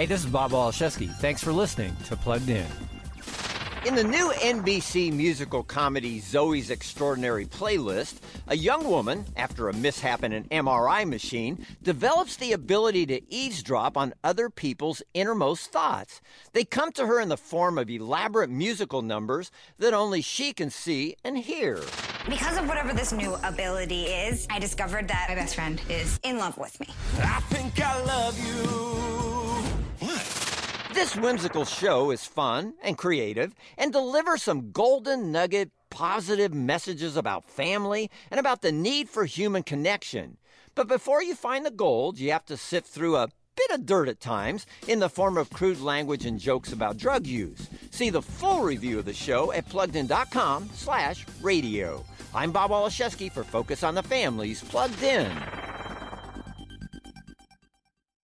Hey, this is Bob Waliszewski. Thanks for listening to Plugged In. In the new NBC musical comedy Zoey's Extraordinary Playlist, a young woman, after a mishap in an MRI machine, develops the ability to eavesdrop on other people's innermost thoughts. They come to her in the form of elaborate musical numbers that only she can see and hear. Because of whatever this new ability is, I discovered that my best friend is in love with me. I think I love you. What? This whimsical show is fun and creative and delivers some golden nugget positive messages about family and about the need for human connection. But before you find the gold, you have to sift through a bit of dirt at times in the form of crude language and jokes about drug use. See the full review of the show at pluggedin.com slash radio. I'm Bob Waliszewski for Focus on the Family's Plugged In.